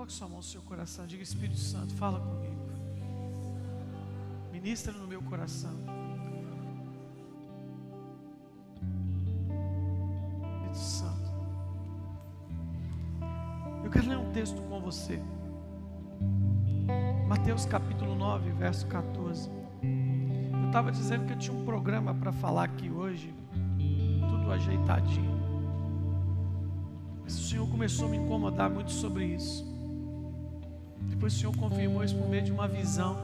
Coloque sua mão no seu coração. Diga, Espírito Santo, fala comigo. Ministra no meu coração. Espírito Santo. Eu quero ler um texto com você. Mateus capítulo 9, verso 14. Eu estava dizendo que eu tinha um programa para falar aqui hoje, tudo ajeitadinho. Mas o Senhor começou a me incomodar muito sobre isso. Depois o Senhor confirmou isso por meio de uma visão.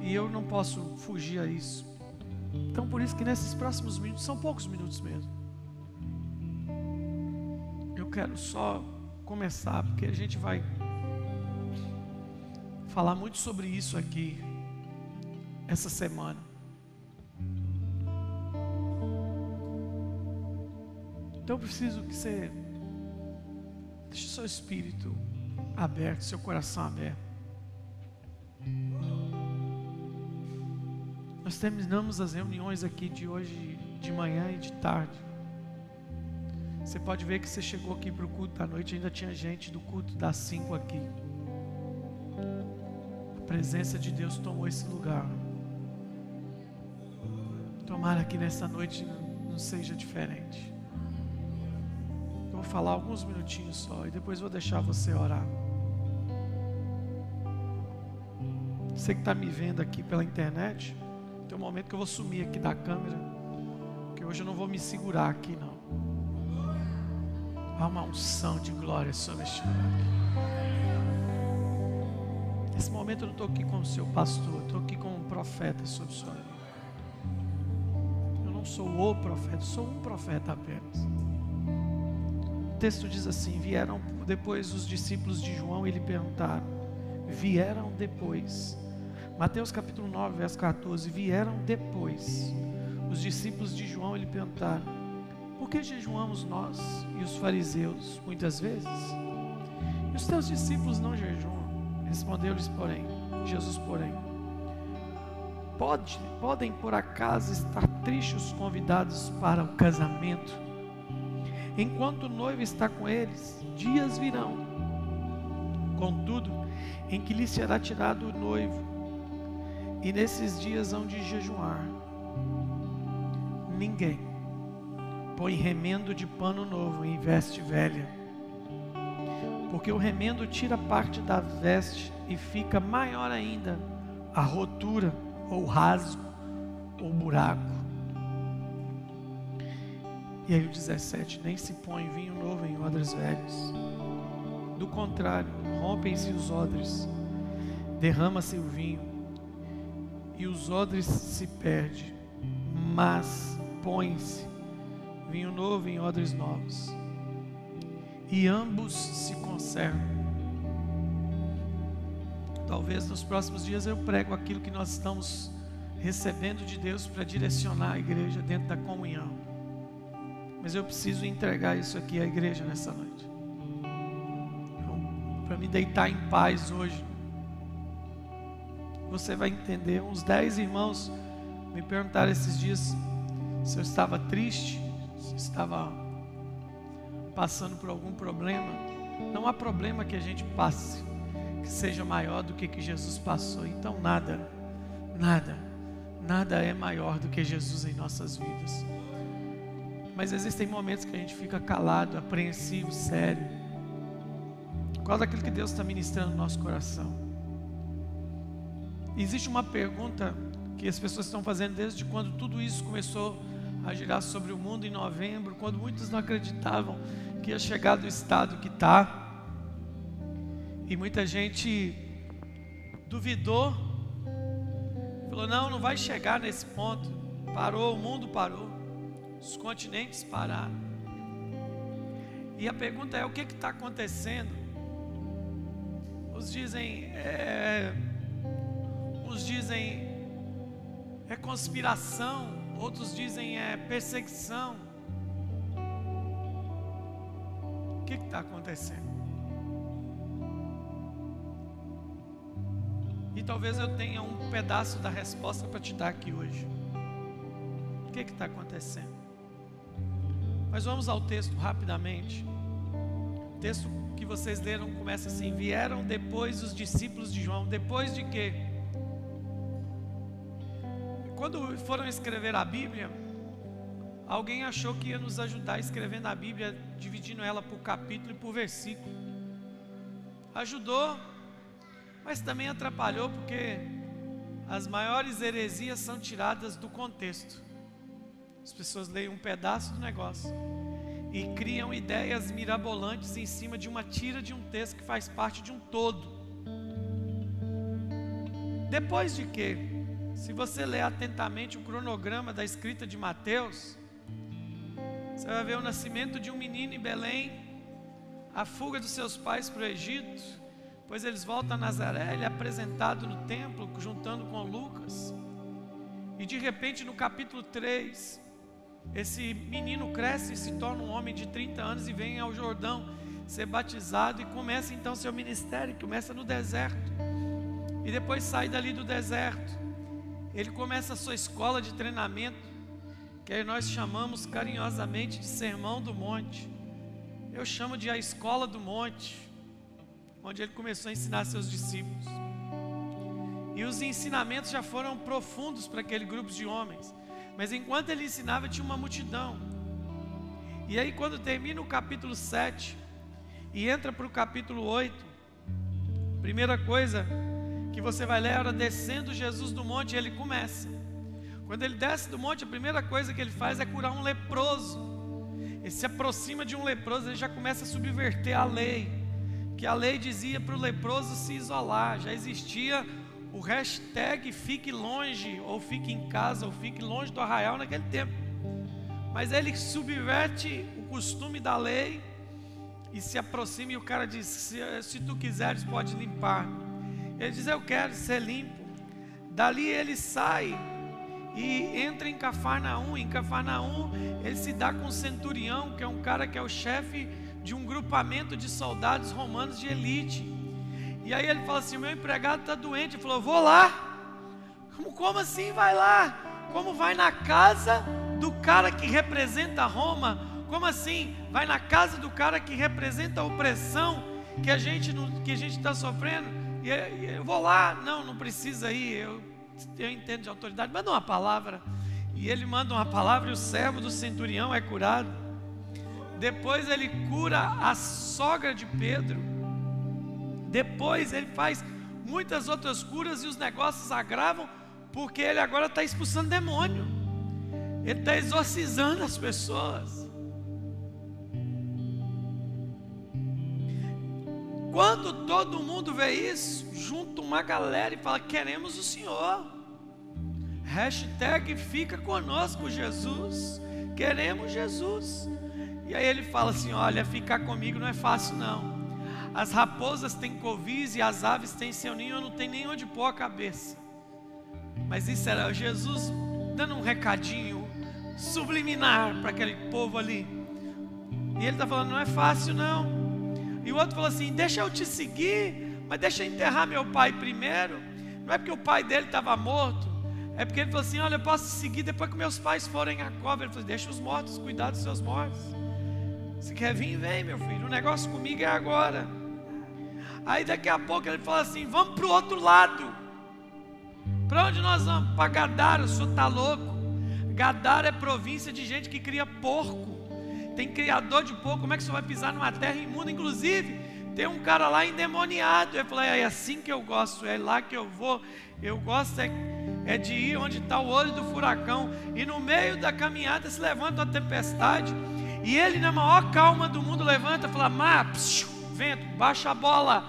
E eu não posso fugir a isso. Então por isso que nesses próximos minutos, são poucos minutos mesmo. Eu quero só começar, porque a gente vai falar muito sobre isso aqui essa semana. Então eu preciso que você deixe seu espírito aberto, seu coração aberto. Nós terminamos as reuniões aqui de hoje de manhã e de tarde. Você pode ver que você chegou aqui para o culto da noite, ainda tinha gente do culto das cinco aqui. A presença de Deus tomou esse lugar. Tomara que nessa noite não seja diferente. Falar alguns minutinhos só e depois vou deixar você orar. Você que está me vendo aqui pela internet, tem um momento que eu vou sumir aqui da câmera, porque hoje eu não vou me segurar aqui não. Há uma unção de glória sobre este lugar. Nesse momento eu não estou aqui como seu pastor, estou aqui como um profeta sobre sua vida. Eu não sou o profeta, sou um profeta apenas. Texto diz assim: vieram depois os discípulos de João e lhe perguntaram. Vieram depois. Mateus capítulo 9, verso 14. Vieram depois. Os discípulos de João lhe perguntaram: Por que jejuamos nós e os fariseus muitas vezes? E os teus discípulos não jejuam? Respondeu-lhes, porém, Jesus, porém, Pode, podem por acaso estar tristes os convidados para o casamento? Enquanto o noivo está com eles, dias virão. Contudo, em que lhe será tirado o noivo, e nesses dias hão de jejuar. Ninguém põe remendo de pano novo em veste velha porque o remendo tira parte da veste e fica maior ainda a rotura, ou rasgo, ou buraco. E aí o 17: Nem se põe vinho novo em odres velhos. Do contrário, rompem-se os odres, derrama-se o vinho, e os odres se perde, mas põe-se vinho novo em odres novos e ambos se conservam. Talvez nos próximos dias eu prego aquilo que nós estamos recebendo de Deus para direcionar a igreja dentro da comunhão. Mas eu preciso entregar isso aqui à igreja nessa noite. Para me deitar em paz hoje. Você vai entender. Uns dez irmãos me perguntaram esses dias se eu estava triste, se estava passando por algum problema, não há problema que a gente passe que seja maior do que que Jesus passou. Então nada, nada, nada é maior do que Jesus em nossas vidas. Mas existem momentos que a gente fica calado, apreensivo, sério. Qual daquilo que Deus está ministrando no nosso coração? Existe uma pergunta que as pessoas estão fazendo desde quando tudo isso começou a girar sobre o mundo em novembro, quando muitos não acreditavam que ia chegar do estado que está. E muita gente duvidou, falou: não, não vai chegar nesse ponto. Parou, o mundo parou, os continentes pararam. E a pergunta é: o que está acontecendo? Uns dizem, é, uns dizem é conspiração, outros dizem é perseguição. O que está acontecendo? E talvez eu tenha um pedaço da resposta para te dar aqui hoje. O que está acontecendo? Mas vamos ao texto rapidamente. texto que vocês leram começa assim: Vieram depois os discípulos de João. Depois de quê? Quando foram escrever a Bíblia, alguém achou que ia nos ajudar escrevendo a Bíblia, dividindo ela por capítulo e por versículo. Ajudou, mas também atrapalhou porque as maiores heresias são tiradas do contexto. As pessoas leem um pedaço do negócio e criam ideias mirabolantes em cima de uma tira de um texto que faz parte de um todo. Depois de que, se você ler atentamente o cronograma da escrita de Mateus, você vai ver o nascimento de um menino em Belém, a fuga dos seus pais para o Egito, depois eles voltam a Nazaré, ele é apresentado no templo, juntando com Lucas. E de repente, no capítulo 3, esse menino cresce e se torna um homem de 30 anos e vem ao Jordão ser batizado e começa então seu ministério, começa no deserto. E depois sai dali do deserto. Ele começa a sua escola de treinamento, que nós chamamos carinhosamente de Sermão do Monte. Eu chamo de a escola do monte onde ele começou a ensinar seus discípulos. E os ensinamentos já foram profundos para aquele grupo de homens. Mas enquanto ele ensinava, tinha uma multidão. E aí, quando termina o capítulo 7 e entra para o capítulo 8, primeira coisa que você vai ler era descendo Jesus do monte, e ele começa. Quando ele desce do monte, a primeira coisa que ele faz é curar um leproso. Ele se aproxima de um leproso, ele já começa a subverter a lei que a lei dizia para o leproso se isolar, já existia o hashtag fique longe, ou fique em casa, ou fique longe do arraial naquele tempo. Mas ele subverte o costume da lei e se aproxima e o cara diz: se, se tu quiseres, pode limpar. Ele diz: Eu quero ser limpo. Dali ele sai e entra em Cafarnaum. Em Cafarnaum ele se dá com o centurião, que é um cara que é o chefe de um grupamento de soldados romanos de elite. E aí ele fala assim: meu empregado está doente. Ele falou: vou lá. Como, como assim vai lá? Como vai na casa do cara que representa Roma? Como assim? Vai na casa do cara que representa a opressão que a gente que a gente está sofrendo? E eu vou lá. Não, não precisa ir. Eu, eu entendo de autoridade. Manda uma palavra. E ele manda uma palavra e o servo do centurião é curado. Depois ele cura a sogra de Pedro. Depois ele faz muitas outras curas e os negócios agravam, porque ele agora está expulsando demônio. Ele está exorcizando as pessoas. Quando todo mundo vê isso, junta uma galera e fala: Queremos o Senhor. Hashtag fica conosco, Jesus. Queremos Jesus. E aí ele fala assim: Olha, ficar comigo não é fácil, não. As raposas têm covis e as aves têm seu ninho, eu não tenho nem onde pôr a cabeça. Mas isso era Jesus dando um recadinho subliminar para aquele povo ali. E ele está falando: Não é fácil, não. E o outro falou assim: Deixa eu te seguir, mas deixa eu enterrar meu pai primeiro. Não é porque o pai dele estava morto, é porque ele falou assim: Olha, eu posso seguir depois que meus pais forem à cova. Ele falou: Deixa os mortos cuidar dos seus mortos. Se quer vir, vem, meu filho. O negócio comigo é agora. Aí daqui a pouco ele fala assim: vamos para o outro lado. Para onde nós vamos? Para Gadara, o senhor está louco. Gadara é província de gente que cria porco. Tem criador de porco. Como é que o senhor vai pisar numa terra imunda? Inclusive, tem um cara lá endemoniado. Ele falou: é assim que eu gosto, é lá que eu vou. Eu gosto é, é de ir onde está o olho do furacão. E no meio da caminhada se levanta uma tempestade. E ele, na maior calma do mundo, levanta e fala: Mar, vento, baixa a bola,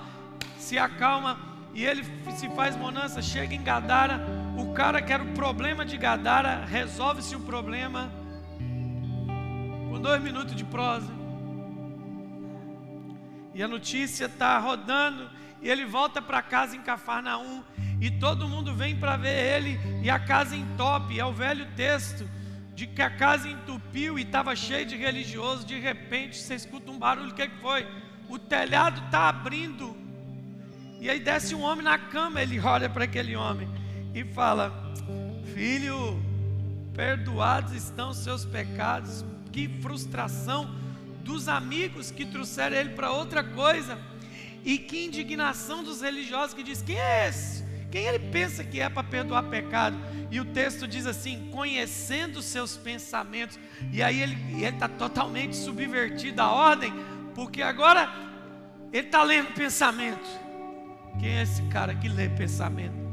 se acalma. E ele se faz bonança, chega em Gadara. O cara que era o problema de Gadara, resolve-se o problema com dois minutos de prosa. E a notícia está rodando. E ele volta para casa em Cafarnaum. E todo mundo vem para ver ele. E a casa entope. É o velho texto de que a casa entupiu e estava cheio de religiosos, de repente você escuta um barulho, o que, que foi? O telhado está abrindo. E aí desce um homem na cama, ele olha para aquele homem e fala: Filho, perdoados estão os seus pecados. Que frustração dos amigos que trouxeram ele para outra coisa. E que indignação dos religiosos que diz: quem é esse? Quem ele pensa que é para perdoar pecado? E o texto diz assim: conhecendo seus pensamentos. E aí ele está totalmente subvertido a ordem, porque agora ele está lendo pensamento. Quem é esse cara que lê pensamento?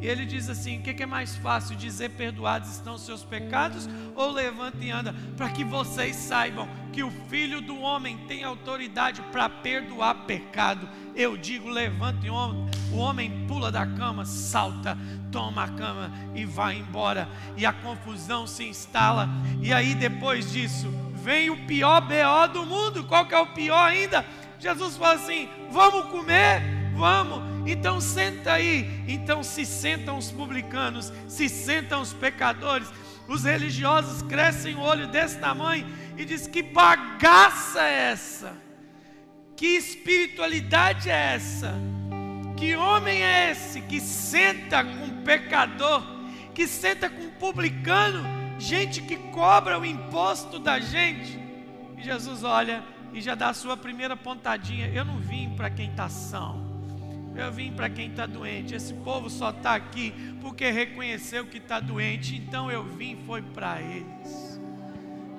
E ele diz assim: o que, é mais fácil dizer perdoados estão seus pecados ou levanta e anda? Para que vocês saibam que o filho do homem tem autoridade para perdoar pecado. Eu digo: levante e homem. O homem pula da cama, salta, toma a cama e vai embora. E a confusão se instala. E aí depois disso vem o pior BO do mundo. Qual que é o pior ainda? Jesus fala assim: vamos comer vamos, então senta aí. Então se sentam os publicanos, se sentam os pecadores. Os religiosos crescem o olho desse tamanho e diz: Que bagaça é essa? Que espiritualidade é essa? Que homem é esse que senta com pecador, que senta com publicano, gente que cobra o imposto da gente? E Jesus olha e já dá a sua primeira pontadinha. Eu não vim para quem está são. Eu vim para quem está doente. Esse povo só está aqui porque reconheceu que está doente. Então eu vim foi para eles.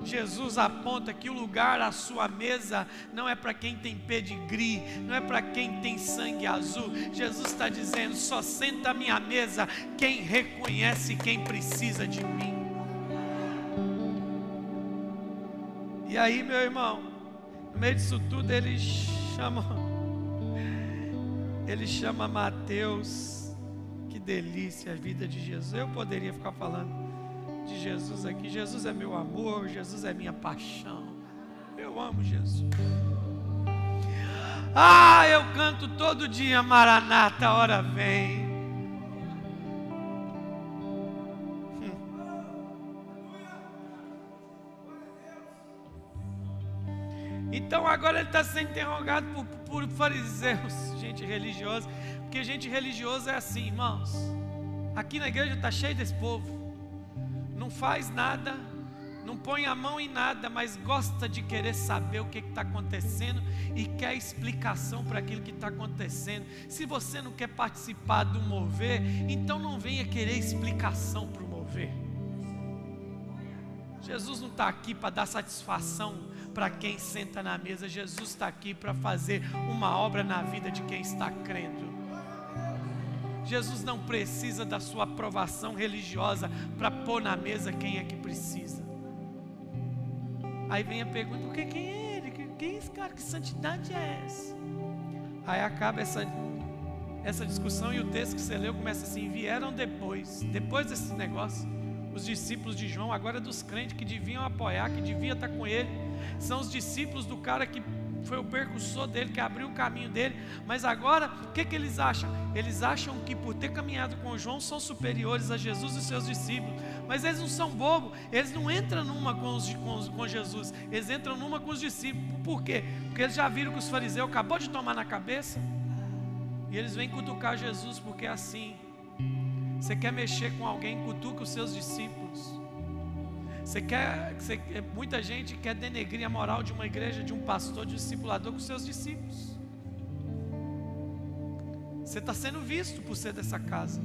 Jesus aponta que o lugar à sua mesa não é para quem tem pedigree, não é para quem tem sangue azul. Jesus está dizendo: só senta à minha mesa quem reconhece quem precisa de mim. E aí, meu irmão, no meio disso tudo, eles chamam ele chama Mateus. Que delícia a vida de Jesus. Eu poderia ficar falando de Jesus aqui. Jesus é meu amor, Jesus é minha paixão. Eu amo Jesus. Ah, eu canto todo dia Maranata, hora vem. Agora ele está sendo interrogado por, por fariseus, gente religiosa, porque gente religiosa é assim, irmãos. Aqui na igreja está cheio desse povo, não faz nada, não põe a mão em nada, mas gosta de querer saber o que está acontecendo e quer explicação para aquilo que está acontecendo. Se você não quer participar do mover, então não venha querer explicação para o mover. Jesus não está aqui para dar satisfação para quem senta na mesa. Jesus está aqui para fazer uma obra na vida de quem está crendo. Jesus não precisa da sua aprovação religiosa para pôr na mesa quem é que precisa. Aí vem a pergunta: por que quem é ele? Quem é esse cara? Que santidade é essa? Aí acaba essa, essa discussão e o texto que você leu começa assim: vieram depois, depois desse negócio, os discípulos de João, agora dos crentes que deviam apoiar, que deviam estar com ele são os discípulos do cara que foi o percussor dele, que abriu o caminho dele. Mas agora, o que, que eles acham? Eles acham que por ter caminhado com João são superiores a Jesus e seus discípulos. Mas eles não são bobos, eles não entram numa com, os, com, com Jesus, eles entram numa com os discípulos. Por quê? Porque eles já viram que os fariseus acabou de tomar na cabeça. E eles vêm cutucar Jesus porque é assim. Você quer mexer com alguém, cutuca os seus discípulos. Você quer, você, muita gente quer denegrir a moral de uma igreja, de um pastor, de um discipulador com seus discípulos. Você está sendo visto por ser dessa casa.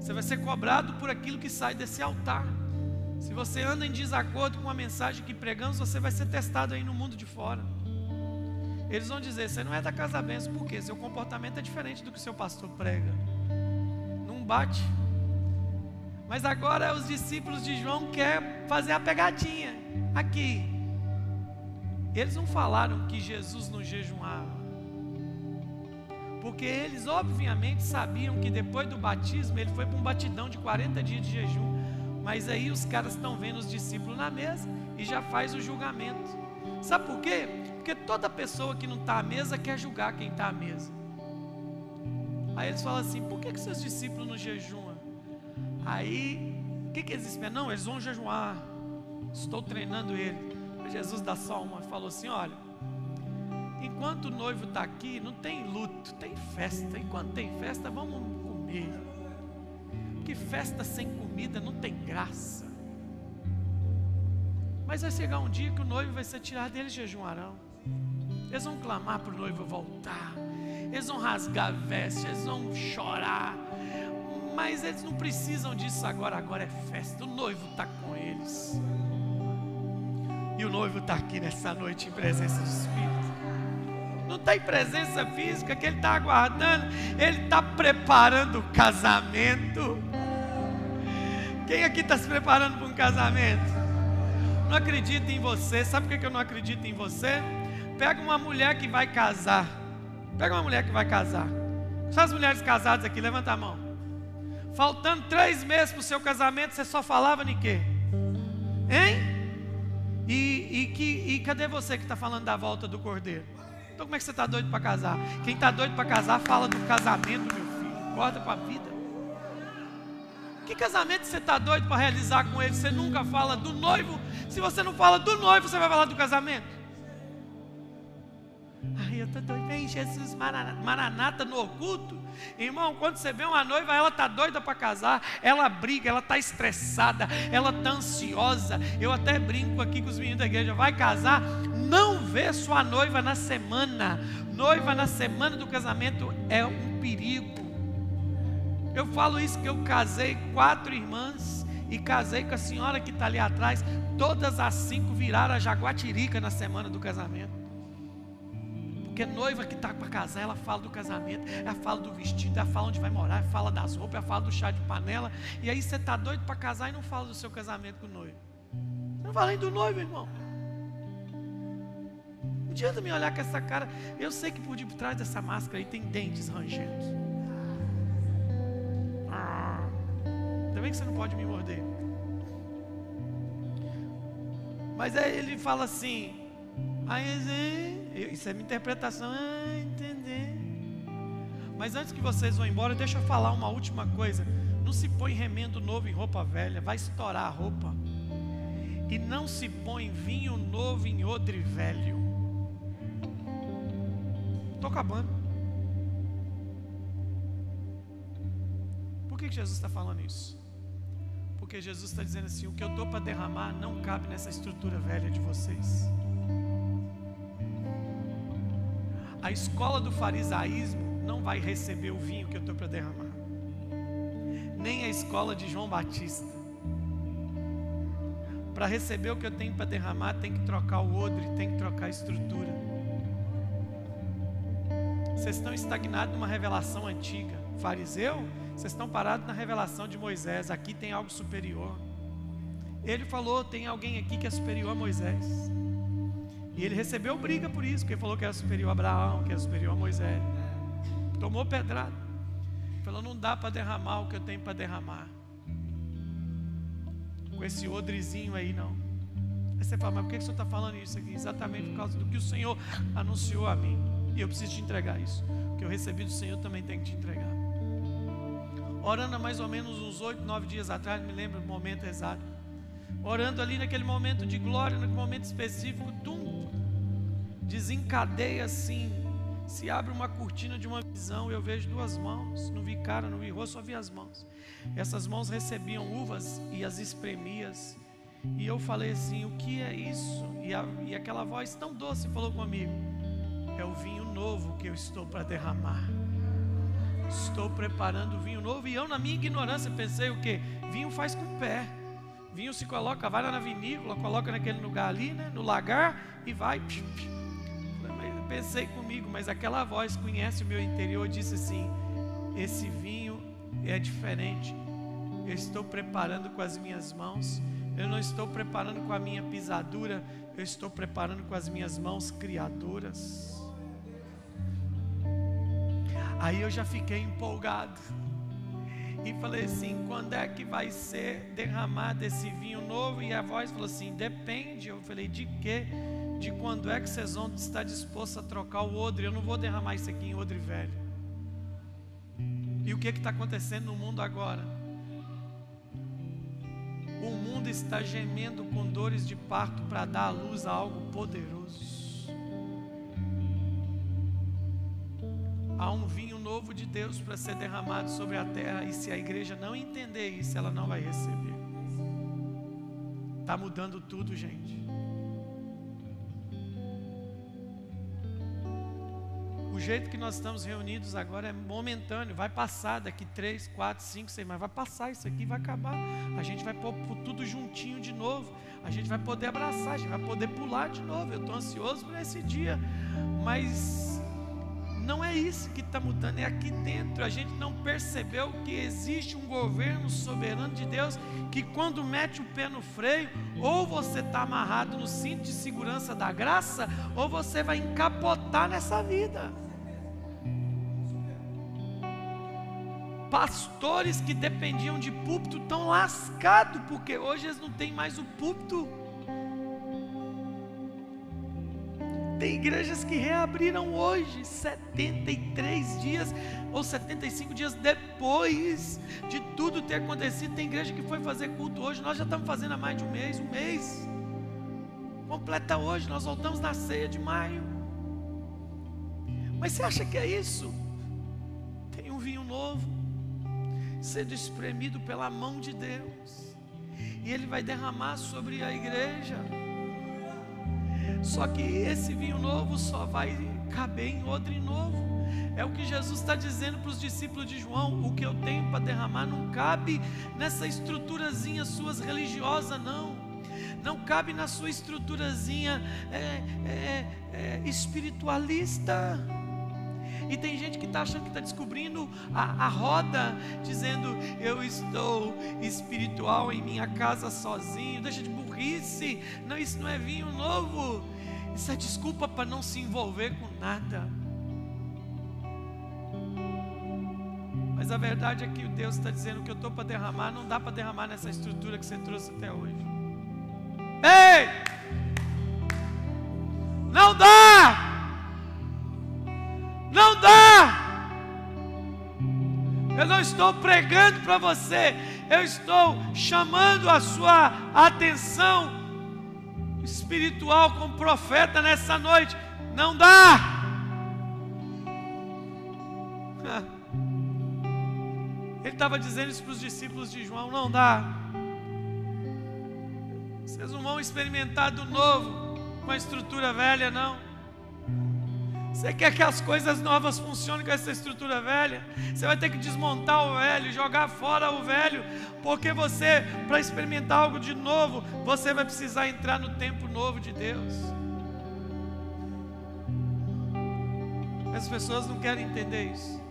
Você vai ser cobrado por aquilo que sai desse altar. Se você anda em desacordo com a mensagem que pregamos, você vai ser testado aí no mundo de fora. Eles vão dizer: você não é da casa benção, porque seu comportamento é diferente do que seu pastor prega. Não bate. Mas agora os discípulos de João querem fazer a pegadinha. Aqui. Eles não falaram que Jesus não jejuava. Porque eles obviamente sabiam que depois do batismo ele foi para um batidão de 40 dias de jejum. Mas aí os caras estão vendo os discípulos na mesa e já faz o julgamento. Sabe por quê? Porque toda pessoa que não está à mesa quer julgar quem está à mesa. Aí eles falam assim: por que, que seus discípulos não jejuam? Aí, o que, que eles esperam? Não, eles vão jejuar. Estou treinando ele. Jesus dá só uma falou assim: olha, enquanto o noivo está aqui, não tem luto, tem festa. Enquanto tem festa, vamos comer. Porque festa sem comida não tem graça. Mas vai chegar um dia que o noivo vai ser tirado deles jejuarão. Eles vão clamar para o noivo voltar. Eles vão rasgar vestes, eles vão chorar. Mas eles não precisam disso agora. Agora é festa. O noivo está com eles. E o noivo está aqui nessa noite em presença do Espírito. Não está em presença física que ele está aguardando. Ele está preparando o casamento. Quem aqui está se preparando para um casamento? Não acredito em você. Sabe por que eu não acredito em você? Pega uma mulher que vai casar. Pega uma mulher que vai casar. Só as mulheres casadas aqui, levanta a mão. Faltando três meses para o seu casamento, você só falava de quê? Hein? E, e, que, e cadê você que está falando da volta do cordeiro? Então como é que você está doido para casar? Quem está doido para casar fala do casamento, meu filho. Acorda para a vida. Que casamento você está doido para realizar com ele? Você nunca fala do noivo. Se você não fala do noivo, você vai falar do casamento. Eu estou doido. Vem Jesus Maranata no oculto. Irmão, quando você vê uma noiva, ela está doida para casar, ela briga, ela está estressada, ela está ansiosa. Eu até brinco aqui com os meninos da igreja: vai casar, não vê sua noiva na semana. Noiva na semana do casamento é um perigo. Eu falo isso que eu casei quatro irmãs e casei com a senhora que está ali atrás. Todas as cinco viraram a jaguatirica na semana do casamento. Porque noiva que está para casar, ela fala do casamento, ela fala do vestido, ela fala onde vai morar, ela fala das roupas, ela fala do chá de panela. E aí você está doido para casar e não fala do seu casamento com o noivo. Você não fala nem do noivo, irmão. Não adianta me olhar com essa cara. Eu sei que por detrás dessa máscara aí tem dentes rangentos. Ainda bem que você não pode me morder. Mas aí ele fala assim, aí, isso é minha interpretação, ah, entender. Mas antes que vocês vão embora, deixa eu falar uma última coisa. Não se põe remendo novo em roupa velha, vai estourar a roupa. E não se põe vinho novo em odre velho. Estou acabando. Por que Jesus está falando isso? Porque Jesus está dizendo assim: o que eu estou para derramar não cabe nessa estrutura velha de vocês. A escola do farisaísmo não vai receber o vinho que eu estou para derramar, nem a escola de João Batista. Para receber o que eu tenho para derramar, tem que trocar o odre, tem que trocar a estrutura. Vocês estão estagnados numa revelação antiga. Fariseu vocês estão parados na revelação de Moisés. Aqui tem algo superior. Ele falou: tem alguém aqui que é superior a Moisés. E ele recebeu briga por isso, porque ele falou que era superior a Abraão, que era superior a Moisés. Tomou pedrada. Falou: não dá para derramar o que eu tenho para derramar. Com esse odrezinho aí, não. Aí você fala: mas por que o senhor está falando isso aqui? Exatamente por causa do que o Senhor anunciou a mim. E eu preciso te entregar isso. O que eu recebi do Senhor também tem que te entregar orando há mais ou menos uns oito, nove dias atrás, me lembro o momento exato. Orando ali naquele momento de glória, naquele momento específico, tum, desencadeia assim, se abre uma cortina de uma visão, eu vejo duas mãos, não vi cara, não vi rosto, só vi as mãos. Essas mãos recebiam uvas e as espremias. E eu falei assim: o que é isso? E, a, e aquela voz tão doce falou comigo: é o vinho novo que eu estou para derramar. Estou preparando vinho novo. E eu, na minha ignorância, pensei o que? Vinho faz com o pé. Vinho se coloca, vai lá na vinícola, coloca naquele lugar ali, né, no lagar, e vai. Pensei comigo, mas aquela voz conhece o meu interior disse assim: Esse vinho é diferente. Eu estou preparando com as minhas mãos. Eu não estou preparando com a minha pisadura, eu estou preparando com as minhas mãos criadoras. Aí eu já fiquei empolgado. E falei assim: quando é que vai ser derramado esse vinho novo? E a voz falou assim: depende. Eu falei: de quê? De quando é que vocês vão estar dispostos a trocar o odre? Eu não vou derramar isso aqui em odre velho. E o que está acontecendo no mundo agora? O mundo está gemendo com dores de parto para dar à luz a algo poderoso. Há um vinho novo de Deus para ser derramado sobre a terra, e se a igreja não entender isso, ela não vai receber. Está mudando tudo, gente. Jeito que nós estamos reunidos agora é momentâneo, vai passar daqui três, quatro, cinco, seis, mas vai passar isso aqui, vai acabar. A gente vai pôr tudo juntinho de novo. A gente vai poder abraçar, a gente vai poder pular de novo. Eu estou ansioso por esse dia, mas não é isso que está mudando, é aqui dentro. A gente não percebeu que existe um governo soberano de Deus que, quando mete o pé no freio, ou você está amarrado no cinto de segurança da graça, ou você vai encapotar nessa vida. Pastores que dependiam de púlpito estão lascados, porque hoje eles não têm mais o púlpito. Tem igrejas que reabriram hoje, 73 dias ou 75 dias depois de tudo ter acontecido. Tem igreja que foi fazer culto hoje, nós já estamos fazendo há mais de um mês, um mês. Completa hoje, nós voltamos na ceia de maio. Mas você acha que é isso? Tem um vinho novo, sendo espremido pela mão de Deus, e Ele vai derramar sobre a igreja. Só que esse vinho novo só vai caber em odre novo. É o que Jesus está dizendo para os discípulos de João: o que eu tenho para derramar não cabe nessa estruturazinha suas religiosa, não. Não cabe na sua estruturazinha é, é, é, espiritualista. E tem gente que está achando que está descobrindo a, a roda, dizendo: Eu estou espiritual em minha casa sozinho. Deixa de burrice. Não, isso não é vinho novo. Isso é desculpa para não se envolver com nada. Mas a verdade é que Deus está dizendo que eu estou para derramar, não dá para derramar nessa estrutura que você trouxe até hoje. Ei! Não dá! Não estou pregando para você, eu estou chamando a sua atenção espiritual como profeta nessa noite. Não dá! Ele estava dizendo isso para os discípulos de João: não dá. Vocês não vão experimentar do novo com a estrutura velha, não. Você quer que as coisas novas funcionem com essa estrutura velha? Você vai ter que desmontar o velho, jogar fora o velho, porque você, para experimentar algo de novo, você vai precisar entrar no tempo novo de Deus. As pessoas não querem entender isso.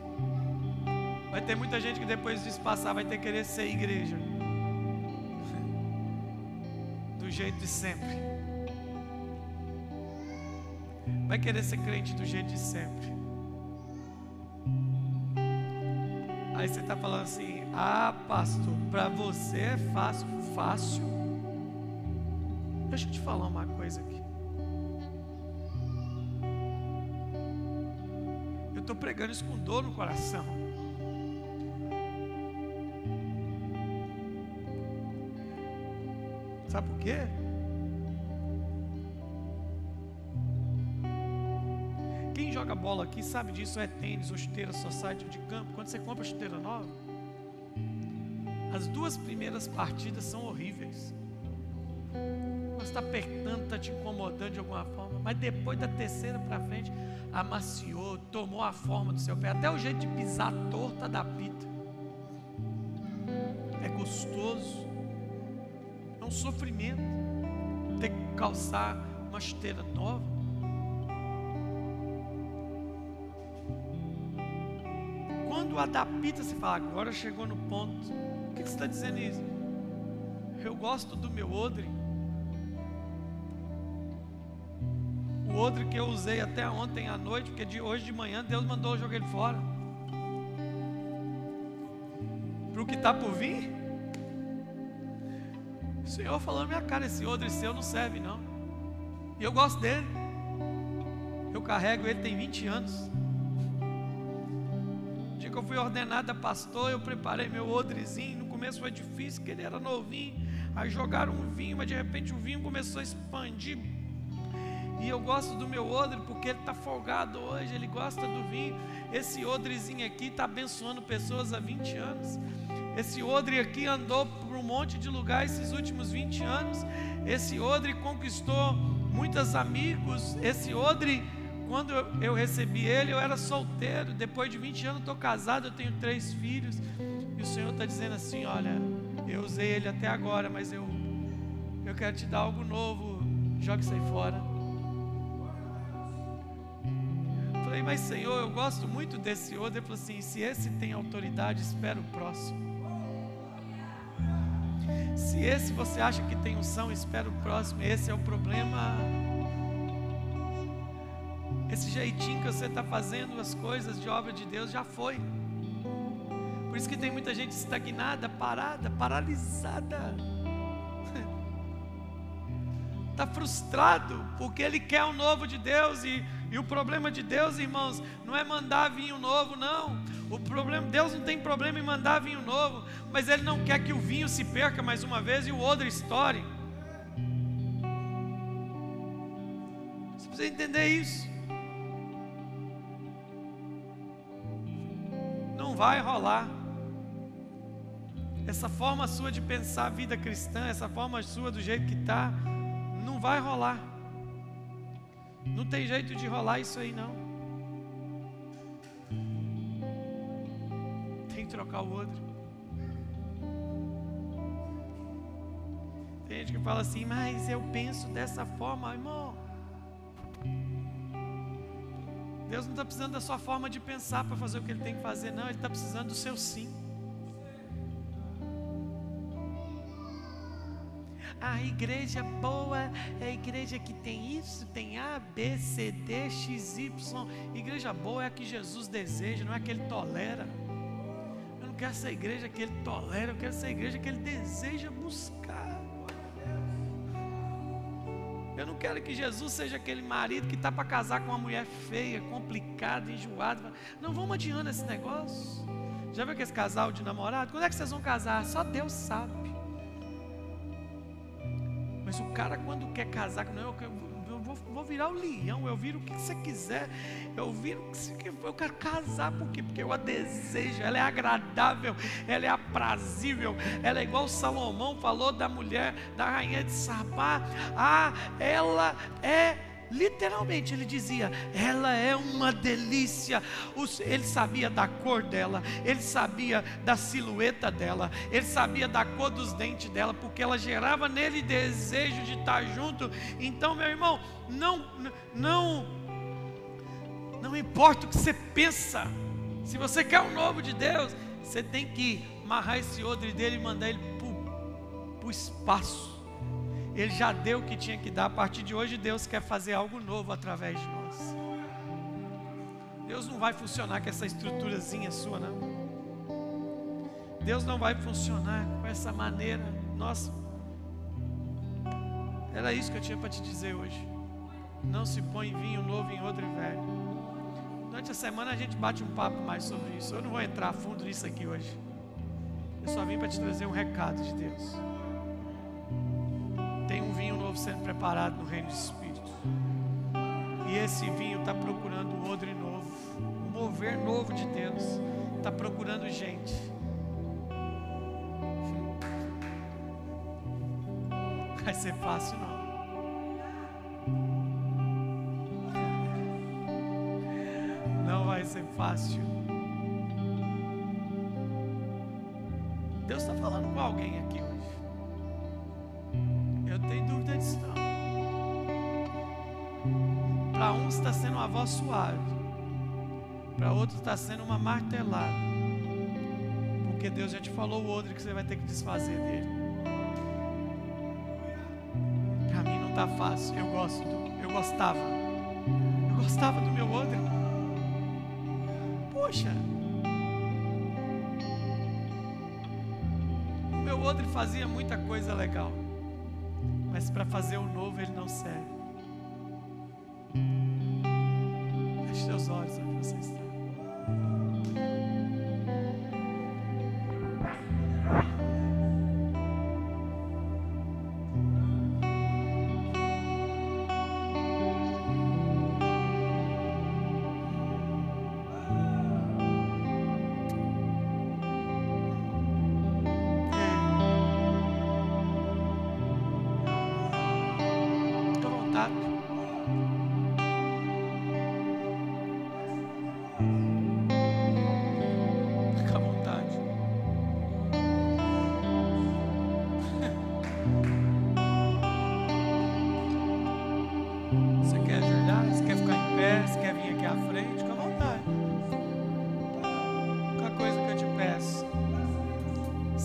Vai ter muita gente que depois disso passar vai ter que querer ser igreja. Do jeito de sempre vai querer ser crente do jeito de sempre. Aí você está falando assim: ah, pastor, para você é fácil. Fácil? Deixa eu te falar uma coisa aqui. Eu estou pregando isso com dor no coração. Sabe por quê? Joga bola aqui sabe disso, é tênis ou chuteira society de campo. Quando você compra chuteira nova, as duas primeiras partidas são horríveis. Você está apertando, está te incomodando de alguma forma, mas depois da terceira para frente, amaciou, tomou a forma do seu pé, até o jeito de pisar torta da pita. É gostoso, é um sofrimento ter que calçar uma chuteira nova. Quando adapta, você fala, agora chegou no ponto. O que você está dizendo isso? Eu gosto do meu odre. O odre que eu usei até ontem à noite, porque de hoje de manhã Deus mandou eu jogar ele fora. Para o que está por vir? O Senhor falou minha cara: esse odre seu não serve, não. E eu gosto dele. Eu carrego ele tem 20 anos que eu fui ordenado a pastor, eu preparei meu odrezinho. No começo foi difícil, porque ele era novinho. Aí jogaram um vinho, mas de repente o vinho começou a expandir. E eu gosto do meu odre porque ele está folgado hoje, ele gosta do vinho. Esse odrezinho aqui está abençoando pessoas há 20 anos. Esse odre aqui andou por um monte de lugar esses últimos 20 anos. Esse odre conquistou muitos amigos. Esse odre, quando eu recebi ele, eu era solteiro. Depois de 20 anos, estou casado, eu tenho três filhos. E o Senhor está dizendo assim: Olha, eu usei ele até agora, mas eu, eu quero te dar algo novo. Jogue isso aí fora. Falei, mas Senhor, eu gosto muito desse outro. Ele falou assim: se esse tem autoridade, espera o próximo. Se esse você acha que tem unção, espera o próximo. Esse é o problema. Esse jeitinho que você está fazendo as coisas de obra de Deus já foi. Por isso que tem muita gente estagnada, parada, paralisada. Está frustrado porque ele quer o novo de Deus e, e o problema de Deus, irmãos, não é mandar vinho novo, não. O problema, Deus não tem problema em mandar vinho novo, mas Ele não quer que o vinho se perca mais uma vez e o outro estoure. Você precisa entender isso. Vai rolar. Essa forma sua de pensar a vida cristã, essa forma sua do jeito que está, não vai rolar. Não tem jeito de rolar isso aí não. Tem que trocar o outro. Tem gente que fala assim, mas eu penso dessa forma, irmão. Deus não está precisando da sua forma de pensar para fazer o que Ele tem que fazer, não. Ele está precisando do seu sim. A igreja boa é a igreja que tem isso, tem A, B, C, D, X, Y. Igreja boa é a que Jesus deseja, não é a que ele tolera. Eu não quero essa igreja que ele tolera, eu quero essa igreja que ele deseja buscar. Quero que Jesus seja aquele marido que está para casar com uma mulher feia, complicada, enjoada. Não vamos adiando esse negócio. Já viu aquele casal de namorado? Quando é que vocês vão casar? Só Deus sabe. Mas o cara, quando quer casar, não, eu, eu vou, vou, virar o leão, eu viro o que você quiser, eu viro o que você quiser, eu quero casar, por quê? Porque eu a desejo, ela é agradável, ela é aprazível, ela é igual Salomão falou da mulher, da rainha de Sabá, ah, ela é Literalmente ele dizia: ela é uma delícia. Ele sabia da cor dela, ele sabia da silhueta dela, ele sabia da cor dos dentes dela, porque ela gerava nele desejo de estar junto. Então, meu irmão, não, não, não importa o que você pensa. Se você quer o novo de Deus, você tem que amarrar esse odre dele e mandar ele para o espaço ele já deu o que tinha que dar. A partir de hoje, Deus quer fazer algo novo através de nós. Deus não vai funcionar com essa estruturazinha sua, não. Deus não vai funcionar com essa maneira. Nossa, era isso que eu tinha para te dizer hoje. Não se põe vinho novo em outro velho. Durante a semana a gente bate um papo mais sobre isso. Eu não vou entrar a fundo nisso aqui hoje. Eu só vim para te trazer um recado de Deus sendo preparado no reino dos Espíritos. E esse vinho está procurando um odre novo, um mover novo de Deus. Está procurando gente. Vai ser fácil não. Não vai ser fácil. Voz suave, para outros está sendo uma martelada. Porque Deus já te falou o outro que você vai ter que desfazer dele. Para mim não está fácil. Eu gosto, do, eu gostava. Eu gostava do meu outro. Poxa. O meu outro fazia muita coisa legal mas para fazer o novo ele não serve. sides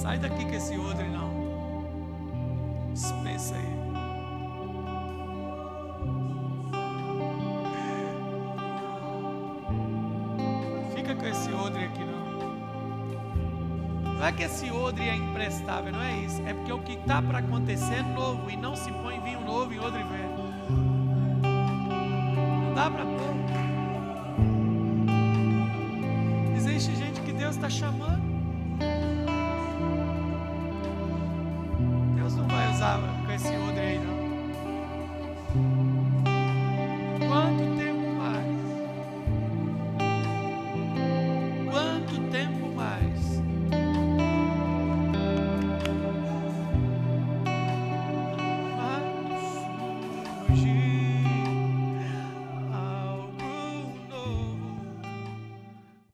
Sai daqui com esse odre não. Dispensa aí. Fica com esse odre aqui não. Não é que esse odre é imprestável, não é isso. É porque o que está para acontecer é novo e não se põe vinho novo em odre velho. Não dá para